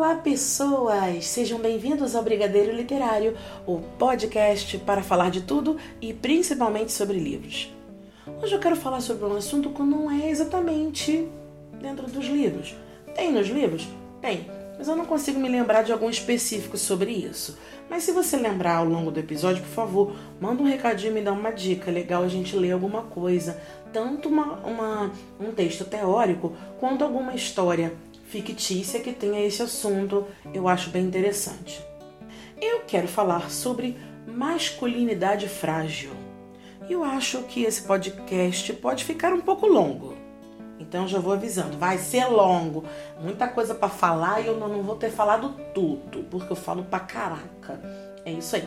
Olá, pessoas! Sejam bem-vindos ao Brigadeiro Literário, o podcast para falar de tudo e principalmente sobre livros. Hoje eu quero falar sobre um assunto que não é exatamente dentro dos livros. Tem nos livros? Tem, mas eu não consigo me lembrar de algum específico sobre isso. Mas se você lembrar ao longo do episódio, por favor, manda um recadinho e me dá uma dica. É legal a gente ler alguma coisa, tanto uma, uma, um texto teórico quanto alguma história fictícia que tenha esse assunto, eu acho bem interessante. Eu quero falar sobre masculinidade frágil. Eu acho que esse podcast pode ficar um pouco longo. Então já vou avisando, vai ser longo, muita coisa para falar e eu não vou ter falado tudo, porque eu falo pra caraca. É isso aí.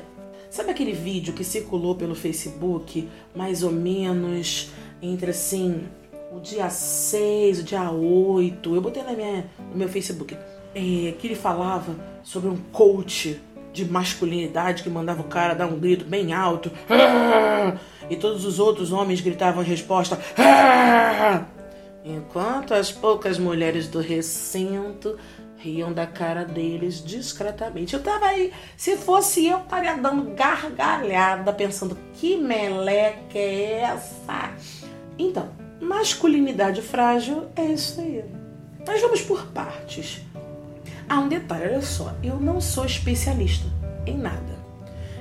Sabe aquele vídeo que circulou pelo Facebook, mais ou menos entre assim o dia 6, o dia 8, eu botei na minha, no meu Facebook, é, que ele falava sobre um coach de masculinidade que mandava o cara dar um grito bem alto. E todos os outros homens gritavam em resposta. Enquanto as poucas mulheres do recinto riam da cara deles discretamente. Eu tava aí, se fosse eu, estaria dando gargalhada, pensando que meleca é essa? Então, Masculinidade frágil é isso aí. Mas vamos por partes. Ah, um detalhe, olha só, eu não sou especialista em nada.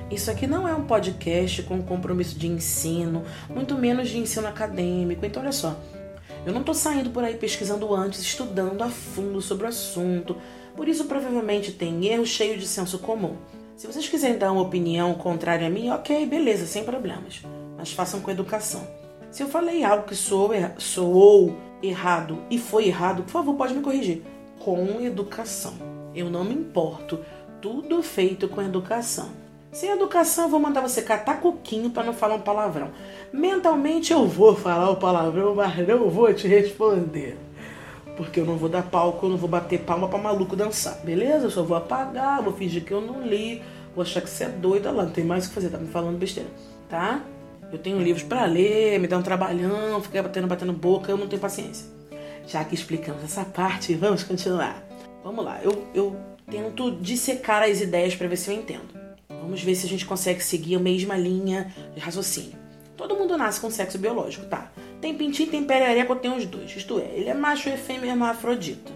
Isso aqui não é um podcast com compromisso de ensino, muito menos de ensino acadêmico. Então, olha só, eu não estou saindo por aí pesquisando antes, estudando a fundo sobre o assunto. Por isso, provavelmente tem erro cheio de senso comum. Se vocês quiserem dar uma opinião contrária a mim, ok, beleza, sem problemas. Mas façam com educação. Se eu falei algo que soou, soou errado e foi errado, por favor, pode me corrigir. Com educação. Eu não me importo. Tudo feito com educação. Sem educação, eu vou mandar você catar coquinho para não falar um palavrão. Mentalmente, eu vou falar o palavrão, mas não vou te responder. Porque eu não vou dar palco, eu não vou bater palma para maluco dançar, beleza? Eu só vou apagar, vou fingir que eu não li, vou achar que você é doida lá, não tem mais o que fazer, tá me falando besteira, tá? Eu tenho livros para ler, me dá um trabalhão, ficar batendo, batendo boca, eu não tenho paciência. Já que explicamos essa parte, vamos continuar. Vamos lá, eu, eu tento dissecar as ideias para ver se eu entendo. Vamos ver se a gente consegue seguir a mesma linha de raciocínio. Todo mundo nasce com sexo biológico, tá? Tem pintinho, tem perereca, tem os dois. Isto é, ele é macho e fêmea hermafrodita.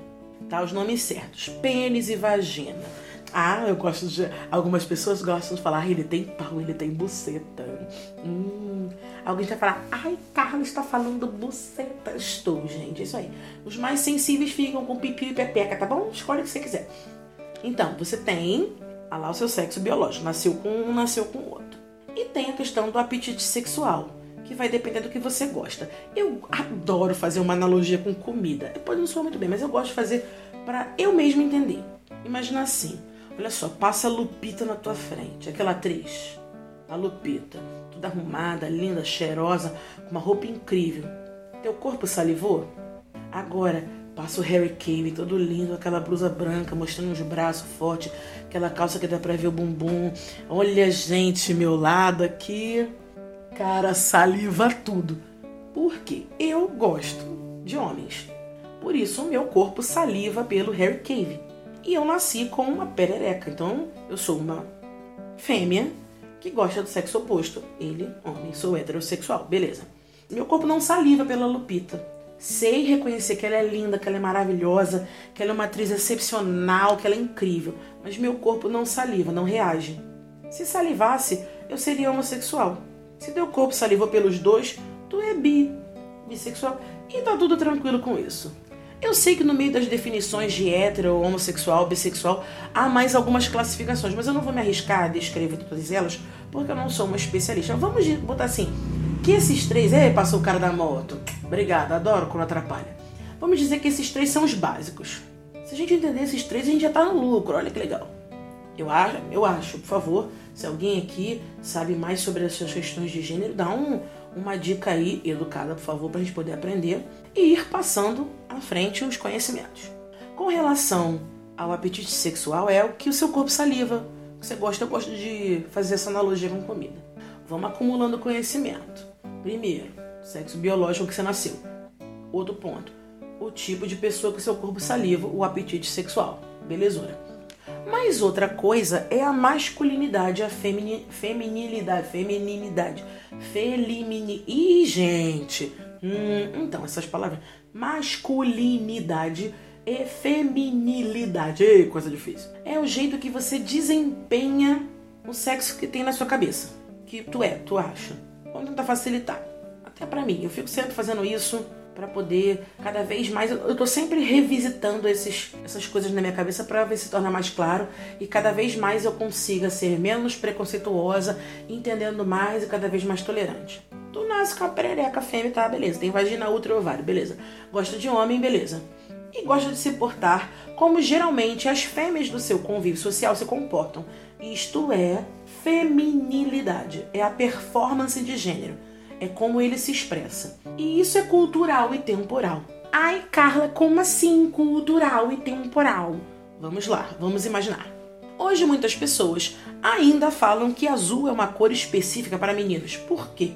Tá? Os nomes certos. Pênis e vagina. Ah, eu gosto de. Algumas pessoas gostam de falar, ele tem pau, ele tem buceta. Hum. Alguém vai falar, ai, Carlos está falando buceta. Estou, gente, isso aí. Os mais sensíveis ficam com pipi e pepeca, tá bom? Escolhe o que você quiser. Então, você tem ah lá o seu sexo biológico, nasceu com um, nasceu com o outro. E tem a questão do apetite sexual, que vai depender do que você gosta. Eu adoro fazer uma analogia com comida. Pode não soar muito bem, mas eu gosto de fazer para eu mesmo entender. Imagina assim, Olha só, passa a Lupita na tua frente, aquela atriz. A Lupita, toda arrumada, linda, cheirosa, com uma roupa incrível. Teu corpo salivou? Agora, passa o Harry Kane, todo lindo, aquela blusa branca, mostrando os braços fortes, aquela calça que dá pra ver o bumbum. Olha, gente, meu lado aqui. Cara, saliva tudo. Por quê? Eu gosto de homens. Por isso, o meu corpo saliva pelo Harry Cave. E eu nasci com uma perereca. Então, eu sou uma fêmea que gosta do sexo oposto. Ele, homem, sou heterossexual. Beleza. Meu corpo não saliva pela Lupita. Sei reconhecer que ela é linda, que ela é maravilhosa, que ela é uma atriz excepcional, que ela é incrível. Mas meu corpo não saliva, não reage. Se salivasse, eu seria homossexual. Se teu corpo salivou pelos dois, tu é bi, bissexual. E tá tudo tranquilo com isso. Eu sei que no meio das definições de hétero, homossexual, bissexual, há mais algumas classificações, mas eu não vou me arriscar a descrever todas elas, porque eu não sou uma especialista. Vamos botar assim, que esses três... Ei, passou o cara da moto. Obrigada, adoro quando atrapalha. Vamos dizer que esses três são os básicos. Se a gente entender esses três, a gente já tá no lucro, olha que legal. Eu acho, eu acho, por favor, se alguém aqui sabe mais sobre essas questões de gênero, dá um, uma dica aí, educada, por favor, para a gente poder aprender e ir passando à frente os conhecimentos. Com relação ao apetite sexual, é o que o seu corpo saliva. Você gosta, eu gosto de fazer essa analogia com comida. Vamos acumulando conhecimento. Primeiro, sexo biológico que você nasceu. Outro ponto, o tipo de pessoa que seu corpo saliva, o apetite sexual. belezura. Mas outra coisa é a masculinidade, a femini, feminilidade, femininidade, felimini. Ih, gente! Hum, então, essas palavras. Masculinidade e feminilidade. Ei, coisa difícil. É o jeito que você desempenha o sexo que tem na sua cabeça. Que tu é, tu acha. Vamos tentar facilitar. Até para mim. Eu fico sempre fazendo isso para poder cada vez mais eu, tô sempre revisitando esses, essas coisas na minha cabeça para ver se torna mais claro e cada vez mais eu consiga ser menos preconceituosa, entendendo mais e cada vez mais tolerante. Tu nasce com a perereca fêmea, tá, beleza. Tem vagina, útero e ovário, beleza. Gosta de homem, beleza. E gosta de se portar como geralmente as fêmeas do seu convívio social se comportam. Isto é feminilidade, é a performance de gênero é como ele se expressa. E isso é cultural e temporal. Ai, Carla, como assim cultural e temporal? Vamos lá, vamos imaginar. Hoje muitas pessoas ainda falam que azul é uma cor específica para meninos. Por quê?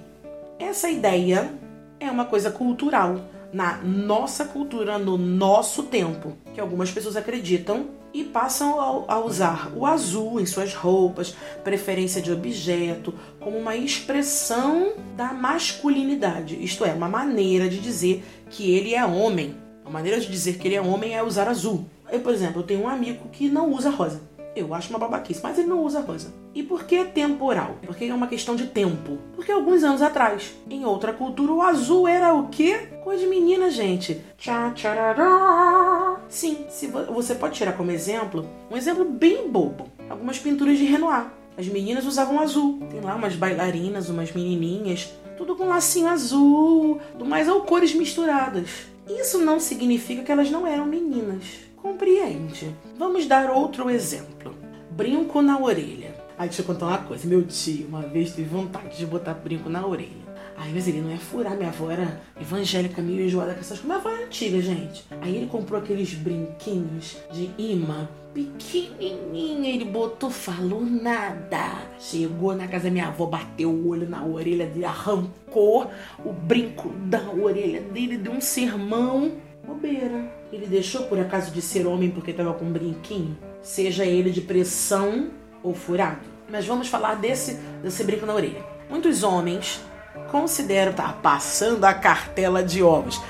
Essa ideia é uma coisa cultural, na nossa cultura, no nosso tempo, que algumas pessoas acreditam e passam a, usar o azul em suas roupas, preferência de objeto, como uma expressão da masculinidade, isto é, uma maneira de dizer que ele é homem. A maneira de dizer que ele é homem é usar azul. Eu, por exemplo, eu tenho um amigo que não usa rosa. Eu acho uma babaquice, mas ele não usa rosa. E por que temporal? Porque é uma questão de tempo. Porque alguns anos atrás, em outra cultura, o azul era o quê? Cor de menina, gente. Tchá, tcharará. Sim, se você pode tirar como exemplo, um exemplo bem bobo. Algumas pinturas de Renoir. As meninas usavam azul. Tem lá umas bailarinas, umas menininhas, tudo com lacinho azul, do mais ou cores misturadas. Isso não significa que elas não eram meninas. Compreende? Vamos dar outro exemplo. Brinco na orelha. Aí deixa eu contar uma coisa. Meu tio uma vez teve vontade de botar brinco na orelha. Aí, mas ele não ia furar. Minha avó era evangélica, meio enjoada com essas coisas. Minha avó era antiga, gente. Aí ele comprou aqueles brinquinhos de imã pequenininha. Ele botou, falou nada. Chegou na casa da minha avó, bateu o olho na orelha dele, arrancou o brinco da orelha dele, deu um sermão. Bobeira. Ele deixou por acaso de ser homem porque estava com um brinquinho? Seja ele de pressão ou furado? Mas vamos falar desse, desse brinco na orelha. Muitos homens consideram estar tá passando a cartela de ovos.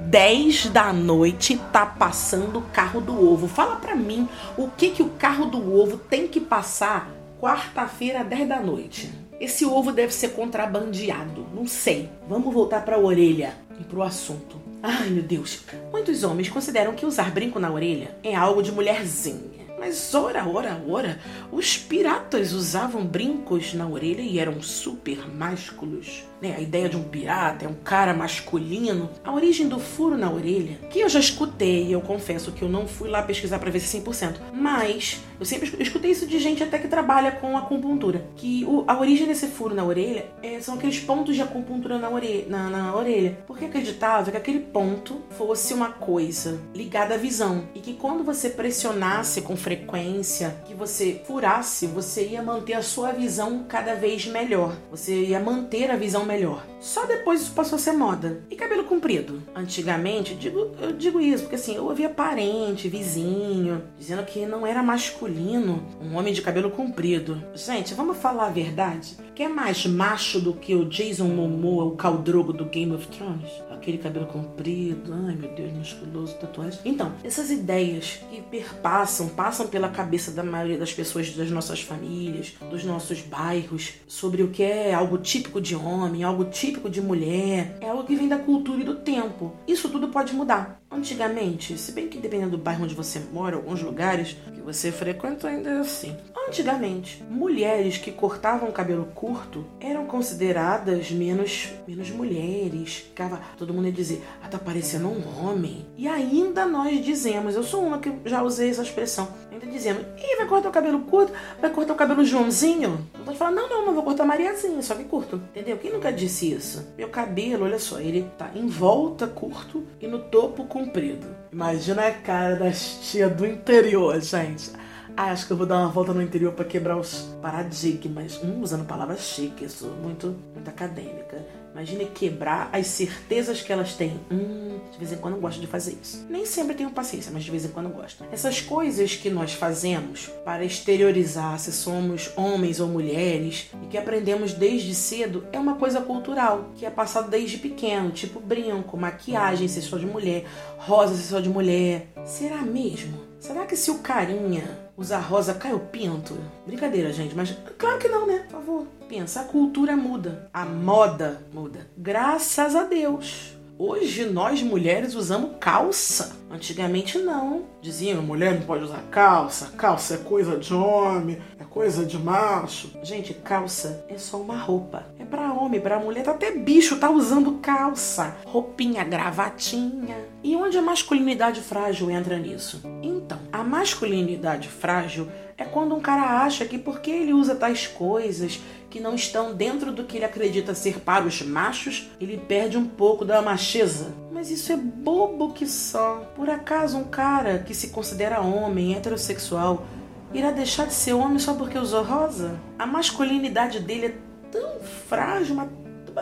10 da noite tá passando o carro do ovo. Fala pra mim o que que o carro do ovo tem que passar quarta-feira, 10 da noite. Esse ovo deve ser contrabandeado. Não sei. Vamos voltar para a orelha e pro assunto. Ai, meu Deus. Muitos homens consideram que usar brinco na orelha é algo de mulherzinha. Mas ora, ora, ora, os piratas usavam brincos na orelha e eram super másculos né, a ideia de um pirata, é um cara masculino. A origem do furo na orelha, que eu já escutei, eu confesso que eu não fui lá pesquisar para ver se é 100%, mas eu sempre escutei isso de gente até que trabalha com acupuntura, que o, a origem desse furo na orelha é, são aqueles pontos de acupuntura na, orelha, na, na orelha, porque acreditava que aquele ponto fosse uma coisa ligada à visão e que quando você pressionasse com frequência, que você furasse, você ia manter a sua visão cada vez melhor, você ia manter a visão melhor. Só depois isso passou a ser moda. E cabelo comprido? Antigamente, digo, eu digo isso porque assim, eu ouvia parente, vizinho, dizendo que não era masculino um homem de cabelo comprido. Gente, vamos falar a verdade? Que é mais macho do que o Jason Momoa, o caldrogo do Game of Thrones? Aquele cabelo comprido, ai meu Deus, musculoso, tatuagem. Então, essas ideias que perpassam, passam pela cabeça da maioria das pessoas das nossas famílias, dos nossos bairros, sobre o que é algo típico de homem, algo típico de mulher, é algo que vem da cultura e do tempo. Isso tudo pode mudar. Antigamente, se bem que dependendo do bairro onde você mora, alguns lugares que você frequenta ainda é assim. Antigamente, mulheres que cortavam o cabelo curto eram consideradas menos, menos mulheres. Ficava, todo mundo ia dizer, ah, tá parecendo um homem. E ainda nós dizemos, eu sou uma que já usei essa expressão, ainda dizendo, ih, vai cortar o cabelo curto? Vai cortar o cabelo Joãozinho? Pode falar, não, não, não vou cortar Mariazinha, só que curto. Entendeu? Quem nunca disse isso? Meu cabelo, olha só, ele tá em volta curto e no topo comprido. Imagina a cara das tia do interior, gente. Ah, acho que eu vou dar uma volta no interior para quebrar os paradigmas. Hum, usando palavras chiques, muito, muito acadêmica. Imagine quebrar as certezas que elas têm. Hum, de vez em quando eu gosto de fazer isso. Nem sempre tenho paciência, mas de vez em quando eu gosto. Essas coisas que nós fazemos para exteriorizar se somos homens ou mulheres e que aprendemos desde cedo é uma coisa cultural, que é passado desde pequeno, tipo brinco, maquiagem, se só de mulher, rosa, se só de mulher. Será mesmo? Será que se o carinha usar rosa cai o pinto? Brincadeira, gente, mas claro que não, né? Por favor. Pensa, a cultura muda, a moda muda. Graças a Deus. Hoje nós mulheres usamos calça. Antigamente não. Diziam, mulher não pode usar calça, calça é coisa de homem, é coisa de macho. Gente, calça é só uma roupa. É para homem, para mulher, tá até bicho tá usando calça, roupinha, gravatinha. E onde a masculinidade frágil entra nisso? Então, a masculinidade frágil é quando um cara acha que porque ele usa tais coisas que não estão dentro do que ele acredita ser para os machos, ele perde um pouco da macheza. Mas isso é bobo que só. Por acaso um cara que se considera homem, heterossexual, irá deixar de ser homem só porque usou rosa? A masculinidade dele é tão frágil, uma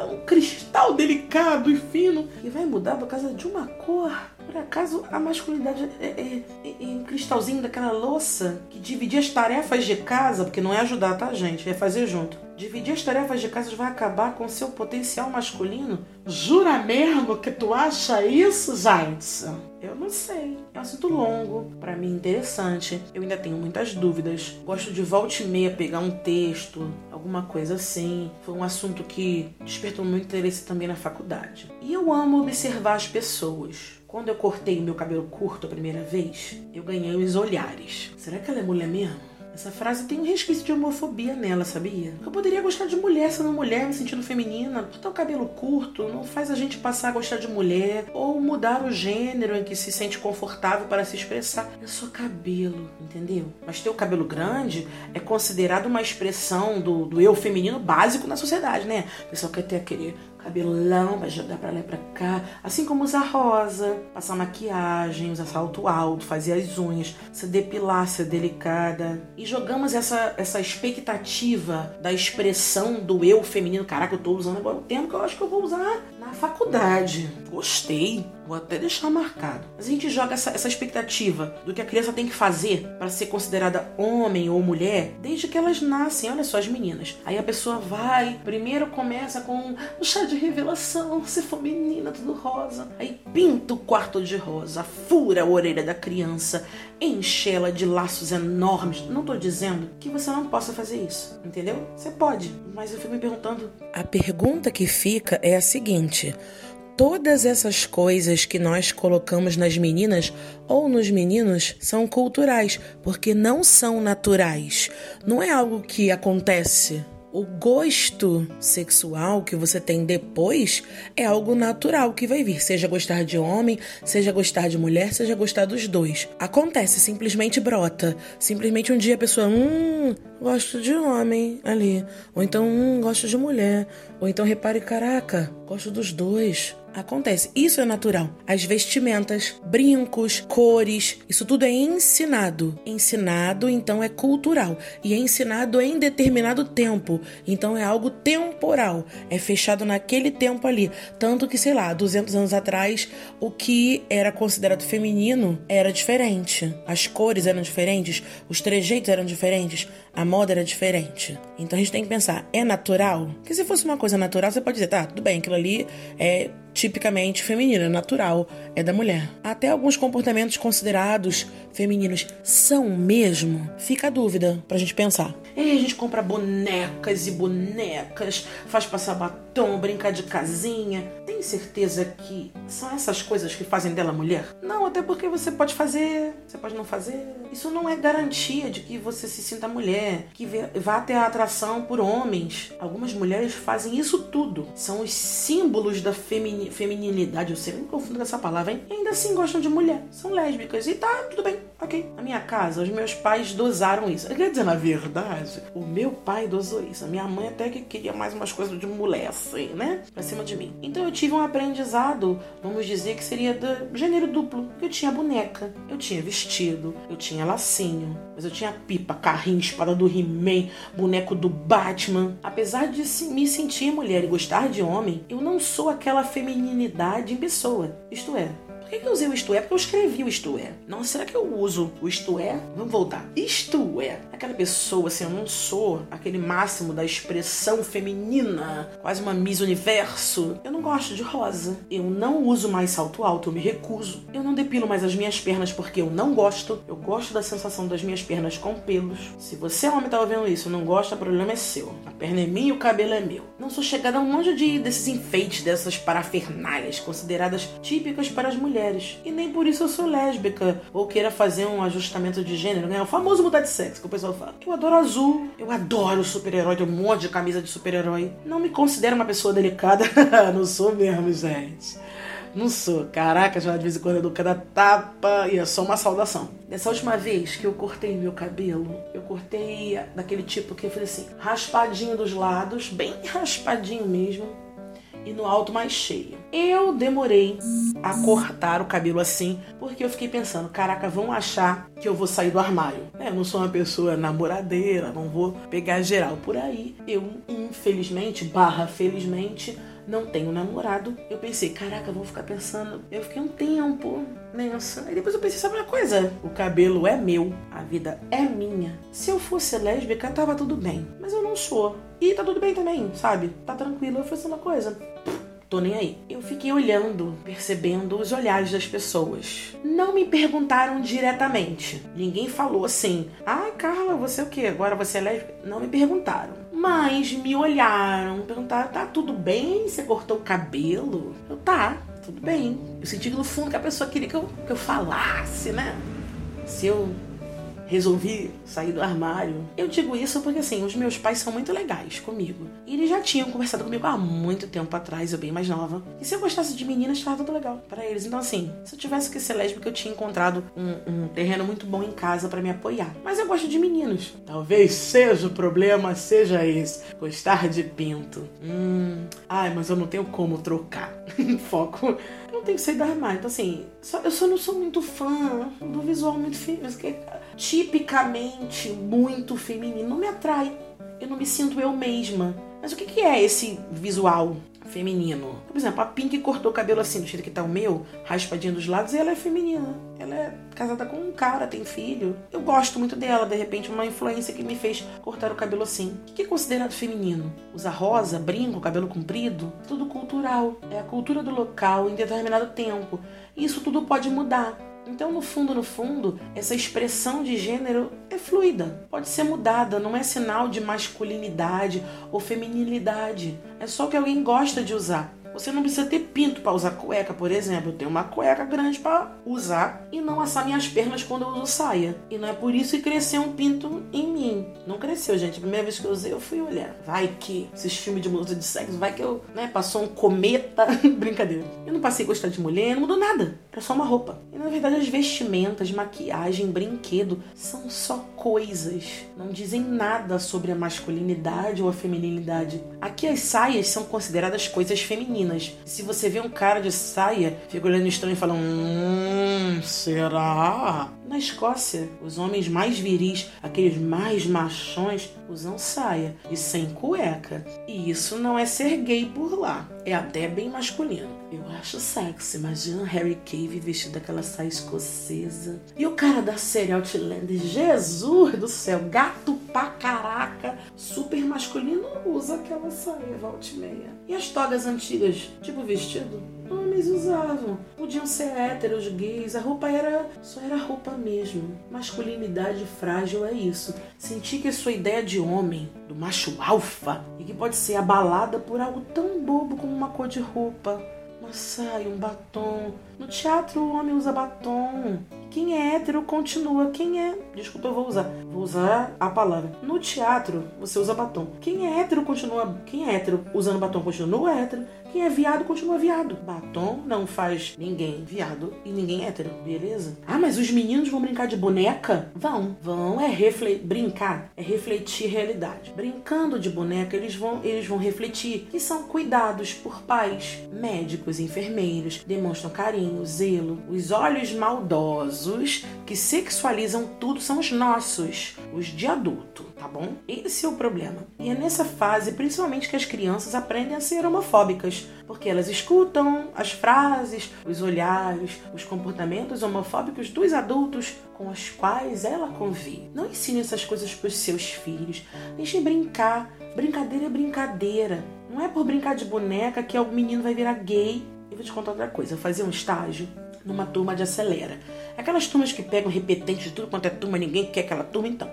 um cristal delicado e fino que vai mudar por causa de uma cor. Por acaso a masculinidade é, é, é, é, um cristalzinho daquela louça que dividir as tarefas de casa, porque não é ajudar, tá, gente? É fazer junto. Dividir as tarefas de casa vai acabar com seu potencial masculino? Jura mesmo que tu acha isso, gente? Eu não sei. É um assunto longo, para mim interessante. Eu ainda tenho muitas dúvidas. Gosto de volta e meia pegar um texto, alguma coisa assim. Foi um assunto que despertou muito interesse também na faculdade. E eu amo observar as pessoas. Quando eu cortei meu cabelo curto a primeira vez, eu ganhei os olhares. Será que ela é mulher mesmo? Essa frase tem um resquício de homofobia nela, sabia? Eu poderia gostar de mulher sendo mulher, me sentindo feminina. Botar o cabelo curto não faz a gente passar a gostar de mulher ou mudar o gênero em que se sente confortável para se expressar. É só cabelo, entendeu? Mas ter o cabelo grande é considerado uma expressão do, do eu feminino básico na sociedade, né? O pessoal quer ter aquele cabelão, vai jogar pra lá e pra cá. Assim como usar rosa, passar maquiagem, usar salto alto, fazer as unhas, se depilar, ser delicada. E jogamos essa, essa expectativa da expressão do eu feminino. Caraca, eu tô usando agora o tempo que eu acho que eu vou usar na faculdade. Gostei. Vou até deixar marcado. Mas a gente joga essa, essa expectativa do que a criança tem que fazer para ser considerada homem ou mulher desde que elas nascem. Olha só as meninas. Aí a pessoa vai, primeiro começa com o chá de revelação, se for menina, tudo rosa. Aí pinta o quarto de rosa, fura a orelha da criança, enche ela de laços enormes. Não tô dizendo que você não possa fazer isso, entendeu? Você pode, mas eu fico me perguntando. A pergunta que fica é a seguinte: todas essas coisas que nós colocamos nas meninas ou nos meninos são culturais, porque não são naturais. Não é algo que acontece o gosto sexual que você tem depois é algo natural que vai vir, seja gostar de homem, seja gostar de mulher, seja gostar dos dois. Acontece, simplesmente brota. Simplesmente um dia a pessoa, hum, gosto de homem ali. Ou então, hum, gosto de mulher. Ou então repare, caraca, gosto dos dois. Acontece, isso é natural. As vestimentas, brincos, cores, isso tudo é ensinado. Ensinado, então é cultural. E é ensinado em determinado tempo. Então é algo temporal. É fechado naquele tempo ali. Tanto que, sei lá, 200 anos atrás, o que era considerado feminino era diferente. As cores eram diferentes, os trejeitos eram diferentes, a moda era diferente. Então a gente tem que pensar, é natural? Porque se fosse uma coisa natural, você pode dizer, tá, tudo bem, aquilo ali é tipicamente feminino, é natural, é da mulher. Até alguns comportamentos considerados femininos são mesmo? Fica a dúvida pra gente pensar. E a gente compra bonecas e bonecas, faz passar batom, brincar de casinha. Tem certeza que são essas coisas que fazem dela mulher? Não, até porque você pode fazer, você pode não fazer. Isso não é garantia de que você se sinta mulher, que vá ter atração por homens. Algumas mulheres fazem isso tudo. São os símbolos da femini feminilidade, eu sempre me confundo com essa palavra, hein? E ainda assim gostam de mulher, são lésbicas. E tá, tudo bem, ok. Na minha casa, os meus pais dosaram isso. Quer dizer, na verdade, O meu pai dosou isso. A minha mãe até que queria mais umas coisas de mulher, assim, né? Pra cima de mim. Então eu tive um aprendizado, vamos dizer que seria do gênero duplo. Eu tinha boneca, eu tinha vestido, eu tinha lacinho, mas eu tinha pipa, carrinho, espada do He-Man, boneco do Batman. Apesar de me sentir mulher e gostar de homem, eu não sou aquela feminilidade em pessoa. Isto é, por que, eu usei o isto é? Porque eu escrevi o isto é. Não, será que eu uso o isto é? Vamos voltar. Isto é. Aquela pessoa, assim, eu não sou aquele máximo da expressão feminina, quase uma Miss Universo. Eu não gosto de rosa. Eu não uso mais salto alto, eu me recuso. Eu não depilo mais as minhas pernas porque eu não gosto. Eu gosto da sensação das minhas pernas com pelos. Se você, homem, tá ouvindo isso, não gosta, o problema é seu. A perna é minha e o cabelo é meu. Não sou chegada a um monte de desses enfeites, dessas parafernálias consideradas típicas para as mulheres mulheres. E nem por isso eu sou lésbica ou queira fazer um ajustamento de gênero, né? O famoso mudar de sexo que o pessoal fala. Eu adoro azul, eu adoro super-herói, tenho um monte de camisa de super-herói. Não me considero uma pessoa delicada. não sou mesmo, gente. Não sou. Caraca, já de vez em quando eu dou cada tapa e é só uma saudação. Dessa última vez que eu cortei meu cabelo, eu cortei daquele tipo que eu falei assim, raspadinho dos lados, bem raspadinho mesmo e no alto mais cheio. Eu demorei a cortar o cabelo assim, porque eu fiquei pensando, caraca, vão achar que eu vou sair do armário. É, eu não sou uma pessoa namoradeira, não vou pegar geral por aí. Eu, infelizmente, barra felizmente, não tenho namorado. Eu pensei, caraca, vou ficar pensando. Eu fiquei um tempo nessa. Aí depois eu pensei, sabe uma coisa? O cabelo é meu, a vida é minha. Se eu fosse lésbica, tava tudo bem. Mas eu não sou. E tá tudo bem também, sabe? Tá tranquilo. Eu fiz uma coisa. Tô nem aí. Eu fiquei olhando, percebendo os olhares das pessoas. Não me perguntaram diretamente. Ninguém falou assim: ah, Carla, você é o quê? Agora você é lésbica? Não me perguntaram. Mas me olharam, perguntaram: tá tudo bem? Você cortou o cabelo? Eu, tá, tudo bem. Eu senti no fundo que a pessoa queria que eu, que eu falasse, né? Se eu resolvi sair do armário. Eu digo isso porque, assim, os meus pais são muito legais comigo. E eles já tinham conversado comigo há muito tempo atrás, eu bem mais nova. E se eu gostasse de meninas, estava tudo legal para eles. Então, assim, se eu tivesse que ser lésbica, eu tinha encontrado um, um terreno muito bom em casa para me apoiar. Mas eu gosto de meninos. Talvez seja o problema, seja esse. Gostar de pinto. Hum. Ai, mas eu não tenho como trocar. Foco não tenho que sair do armário. Então, assim, só, eu só não sou muito fã do visual muito feminino. Tipicamente muito feminino. Não me atrai. Eu não me sinto eu mesma. Mas o que, que é esse visual feminino? Por exemplo, a Pink cortou o cabelo assim, do jeito que tá o meu, raspadinho dos lados, e ela é feminina. Ela é casada com um cara, tem filho. Eu gosto muito dela, de repente, uma influência que me fez cortar o cabelo assim. O que é considerado feminino? Usar rosa, brinco, cabelo comprido? Tudo cultural. É a cultura do local em determinado tempo. Isso tudo pode mudar. Então, no fundo, no fundo, essa expressão de gênero é fluida, pode ser mudada, não é sinal de masculinidade ou feminilidade. É só que alguém gosta de usar. Você não precisa ter pinto para usar cueca, por exemplo. Eu tenho uma cueca grande para usar e não assar minhas pernas quando eu uso saia. E não é por isso que cresceu um pinto em mim. Não cresceu, gente. A primeira vez que eu usei, eu fui olhar. Vai que esses filmes de mudança de sexo, vai que eu, né, passou um cometa. Brincadeira. Eu não passei a gostar de mulher, não mudou nada. Era só uma roupa. E na verdade, as vestimentas, maquiagem, brinquedo são só coisas. Não dizem nada sobre a masculinidade ou a feminilidade. Aqui as saias são consideradas coisas femininas. Se você vê um cara de saia, fica olhando estranho e fala: Hum, será? Na Escócia, os homens mais viris, aqueles mais machões, usam saia e sem cueca. E isso não é ser gay por lá, é até bem masculino. Eu acho sexy, imagina Harry Cave vestido daquela saia escocesa. E o cara da série Outlander, Jesus do céu, gato pra caraca, super masculino, usa aquela saia, volta meia. E as togas antigas, tipo vestido? Homens usavam. Podiam ser héteros, gays, a roupa era só era roupa mesmo. Masculinidade frágil é isso. Sentir que sua ideia de homem, do macho alfa, e que pode ser abalada por algo tão bobo como uma cor de roupa, uma saia, um batom. No teatro o homem usa batom Quem é hétero continua. Quem é. Desculpa, eu vou usar. Vou usar a palavra. No teatro, você usa batom. Quem é hétero continua. Quem é hétero usando batom continua hétero. Quem é viado continua viado. Batom não faz ninguém viado e ninguém hétero, beleza? Ah, mas os meninos vão brincar de boneca? Vão. Vão é refletir. Brincar é refletir realidade. Brincando de boneca, eles vão, eles vão refletir que são cuidados por pais, médicos, enfermeiros, demonstram carinho, zelo. Os olhos maldosos que sexualizam tudo são os nossos, os de adulto, tá bom? Esse é o problema. E é nessa fase, principalmente, que as crianças aprendem a ser homofóbicas, porque elas escutam as frases, os olhares, os comportamentos homofóbicos dos adultos com os quais ela convive. Não ensine essas coisas para os seus filhos. Deixe brincar. Brincadeira é brincadeira. Não é por brincar de boneca que o menino vai virar gay. Eu vou te contar outra coisa. Eu fazia um estágio numa turma de acelera. Aquelas turmas que pegam repetente de tudo quanto é turma, ninguém quer aquela turma, então.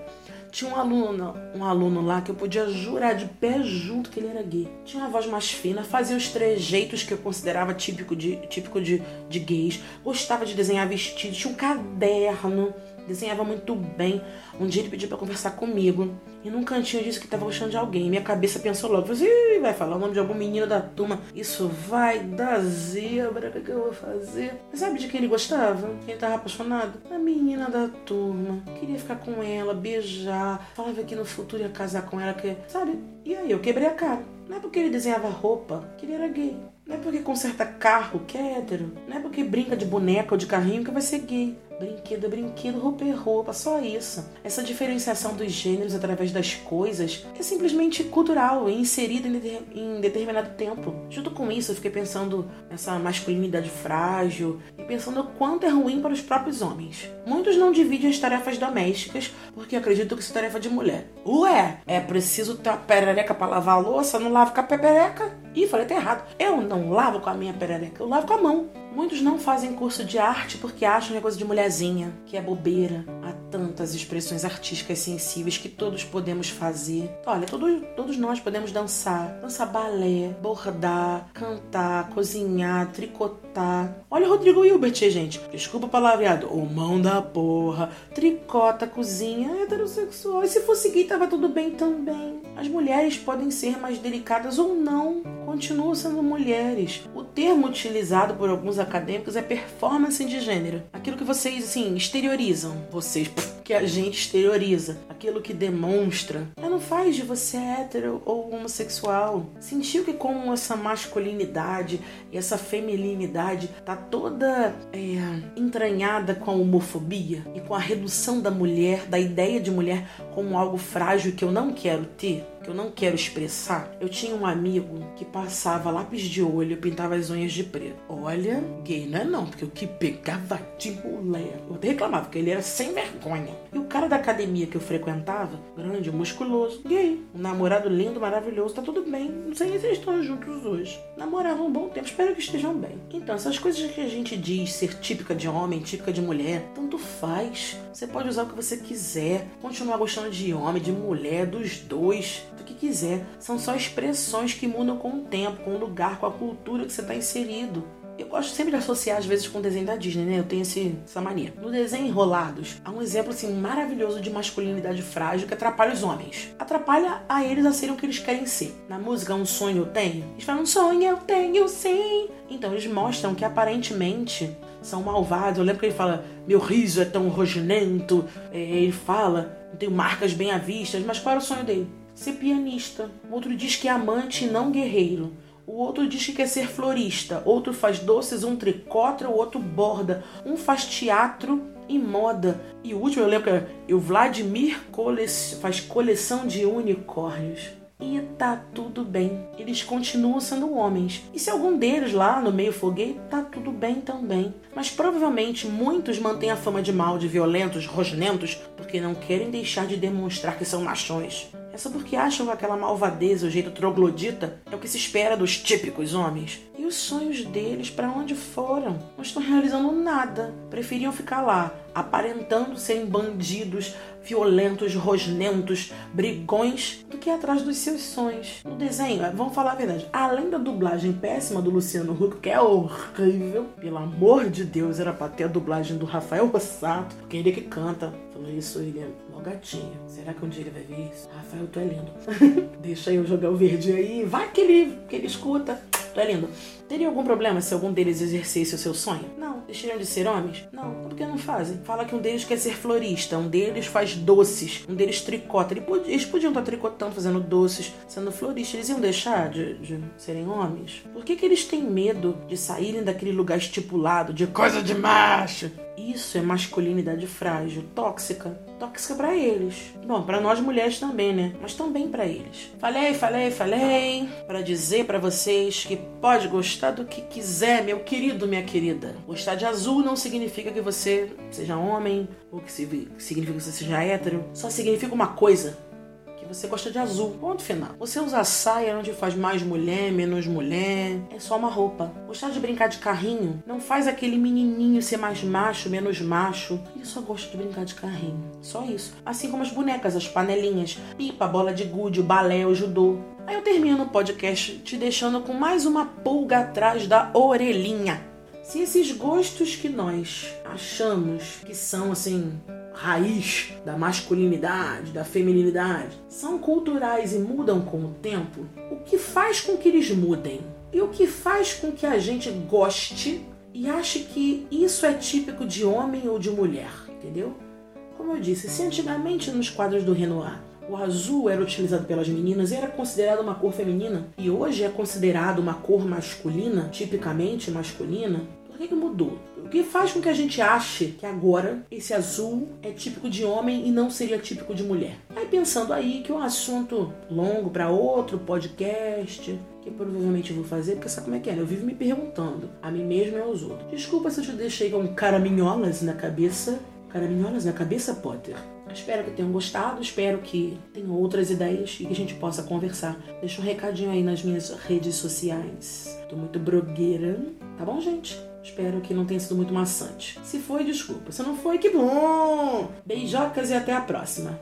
Tinha um aluno, um aluno lá que eu podia jurar de pé junto que ele era gay. Tinha uma voz mais fina, fazia os trejeitos que eu considerava típico de, típico de, de gays. Gostava de desenhar vestidos, tinha um caderno desenhava muito bem. Um dia ele pediu para conversar comigo. E num cantinho disse que estava gostando de alguém. Minha cabeça pensou logo: Ih, vai falar o nome de algum menino da turma. Isso vai dar zebra. O que, que eu vou fazer? Mas sabe de quem ele gostava? Quem estava apaixonado? A menina da turma. Queria ficar com ela, beijar. Falava que no futuro ia casar com ela. Que... Sabe? E aí eu quebrei a cara. Não é porque ele desenhava roupa que ele era gay. Não é porque conserta carro que é hétero. Não é porque brinca de boneca ou de carrinho que vai ser gay. Brinquedo é brinquedo, roupa é roupa, só isso. Essa diferenciação dos gêneros através das coisas é simplesmente cultural e inserida em determinado tempo. Junto com isso, eu fiquei pensando nessa masculinidade frágil e pensando o quanto é ruim para os próprios homens. Muitos não dividem as tarefas domésticas porque acreditam que isso é tarefa de mulher. Ué, é preciso ter a perereca para lavar a louça? Não lavo com a perereca? Ih, falei até errado. Eu não lavo com a minha perereca, eu lavo com a mão. Muitos não fazem curso de arte porque acham que é coisa de mulherzinha, que é bobeira. Há tantas expressões artísticas sensíveis que todos podemos fazer. Olha, todos, todos nós podemos dançar, dançar balé, bordar, cantar, cozinhar, tricotar. Olha o Rodrigo Hilbert, gente. Desculpa o palavreado. O mão da porra. Tricota, cozinha, heterossexual. E se fosse gay, tava tudo bem também. As mulheres podem ser mais delicadas ou não. Continuam sendo mulheres. O termo utilizado por alguns acadêmicos é performance de gênero. Aquilo que vocês, assim, exteriorizam. Vocês, que a gente exterioriza. Aquilo que demonstra. Ela não faz de você hétero ou homossexual. Sentiu que como essa masculinidade e essa feminilidade tá toda é, entranhada com a homofobia e com a redução da mulher, da ideia de mulher como algo frágil que eu não quero ter? Que eu não quero expressar, eu tinha um amigo que passava lápis de olho e pintava as unhas de preto. Olha, gay não é não, porque o que pegava de mulher. Eu até reclamava, porque ele era sem vergonha. E o cara da academia que eu frequentava, grande, musculoso, gay. Um namorado lindo, maravilhoso, tá tudo bem. Não sei se eles estão juntos hoje. Namoravam um bom tempo, espero que estejam bem. Então, essas coisas que a gente diz ser típica de homem, típica de mulher, tanto faz. Você pode usar o que você quiser, continuar gostando de homem, de mulher, dos dois do que quiser. São só expressões que mudam com o tempo, com o lugar, com a cultura que você está inserido. Eu gosto sempre de associar às vezes com o desenho da Disney, né? Eu tenho esse, essa mania. No desenho Enrolados, há um exemplo assim maravilhoso de masculinidade frágil que atrapalha os homens. Atrapalha a eles a serem o que eles querem ser. Na música Um Sonho Eu Tenho, eles falam Um sonho eu tenho sim. Então eles mostram que aparentemente são malvados. Eu lembro que ele fala Meu riso é tão rosnento. É, ele fala Tenho marcas bem à vista. Mas qual era o sonho dele? Ser pianista. Outro diz que é amante e não guerreiro. O outro diz que quer ser florista. Outro faz doces, um tricota, o outro borda. Um faz teatro e moda. E o último, eu lembro que o Vladimir cole... faz coleção de unicórnios. E tá tudo bem. Eles continuam sendo homens. E se algum deles lá no meio foguei, tá tudo bem também. Mas provavelmente muitos mantêm a fama de mal, de violentos, rosnentos, porque não querem deixar de demonstrar que são machões. É só porque acham que aquela malvadeza, o jeito troglodita, é o que se espera dos típicos homens. E os sonhos deles, para onde foram? Não estão realizando nada. Preferiam ficar lá, aparentando serem bandidos, violentos, rosnentos, brigões, que atrás dos seus sonhos. No desenho, vamos falar a verdade, além da dublagem péssima do Luciano Huck, que é horrível, pelo amor de Deus, era pra ter a dublagem do Rafael Rossato, porque ele que canta. Falou isso, ele é mó gatinho. Será que um dia ele vai ver isso? Rafael, tu é lindo. Deixa eu jogar o verde aí, vai que ele, que ele escuta. É lindo. Teria algum problema se algum deles exercesse o seu sonho? Não. Deixariam de ser homens? Não. Por que não fazem? Fala que um deles quer ser florista, um deles faz doces, um deles tricota. Eles podiam estar tricotando, fazendo doces, sendo florista. Eles iam deixar de, de serem homens? Por que, que eles têm medo de saírem daquele lugar estipulado de coisa de macho? Isso é masculinidade frágil, tóxica. Tóxica para eles. Bom, para nós mulheres também, né? Mas também para eles. Falei, falei, falei para dizer para vocês que pode gostar do que quiser, meu querido, minha querida. Gostar de azul não significa que você seja homem ou que significa que você seja hétero. Só significa uma coisa você gosta de azul. Ponto final. Você usa saia onde faz mais mulher, menos mulher. É só uma roupa. Gostar de brincar de carrinho não faz aquele menininho ser mais macho, menos macho. Ele só gosta de brincar de carrinho. Só isso. Assim como as bonecas, as panelinhas, pipa, bola de gude, o balé, o judô. Aí eu termino o podcast te deixando com mais uma pulga atrás da orelhinha. Se esses gostos que nós achamos que são assim raiz da masculinidade, da feminilidade, são culturais e mudam com o tempo, o que faz com que eles mudem? E o que faz com que a gente goste e ache que isso é típico de homem ou de mulher, entendeu? Como eu disse, se antigamente nos quadros do Renoir o azul era utilizado pelas meninas e era considerado uma cor feminina, e hoje é considerado uma cor masculina, tipicamente masculina, por que, que mudou? Que faz com que a gente ache que agora esse azul é típico de homem e não seria típico de mulher? Aí pensando aí que é um assunto longo para outro podcast, que provavelmente eu vou fazer, porque sabe como é que é? Né? Eu vivo me perguntando, a mim mesmo e aos outros. Desculpa se eu te deixei com caraminholas na cabeça. Caraminholas na cabeça, Potter? Espero que tenham gostado, espero que tenham outras ideias e que a gente possa conversar. Deixa um recadinho aí nas minhas redes sociais. Tô muito brogueira, tá bom, gente? Espero que não tenha sido muito maçante. Se foi, desculpa. Se não foi, que bom! Beijocas e até a próxima.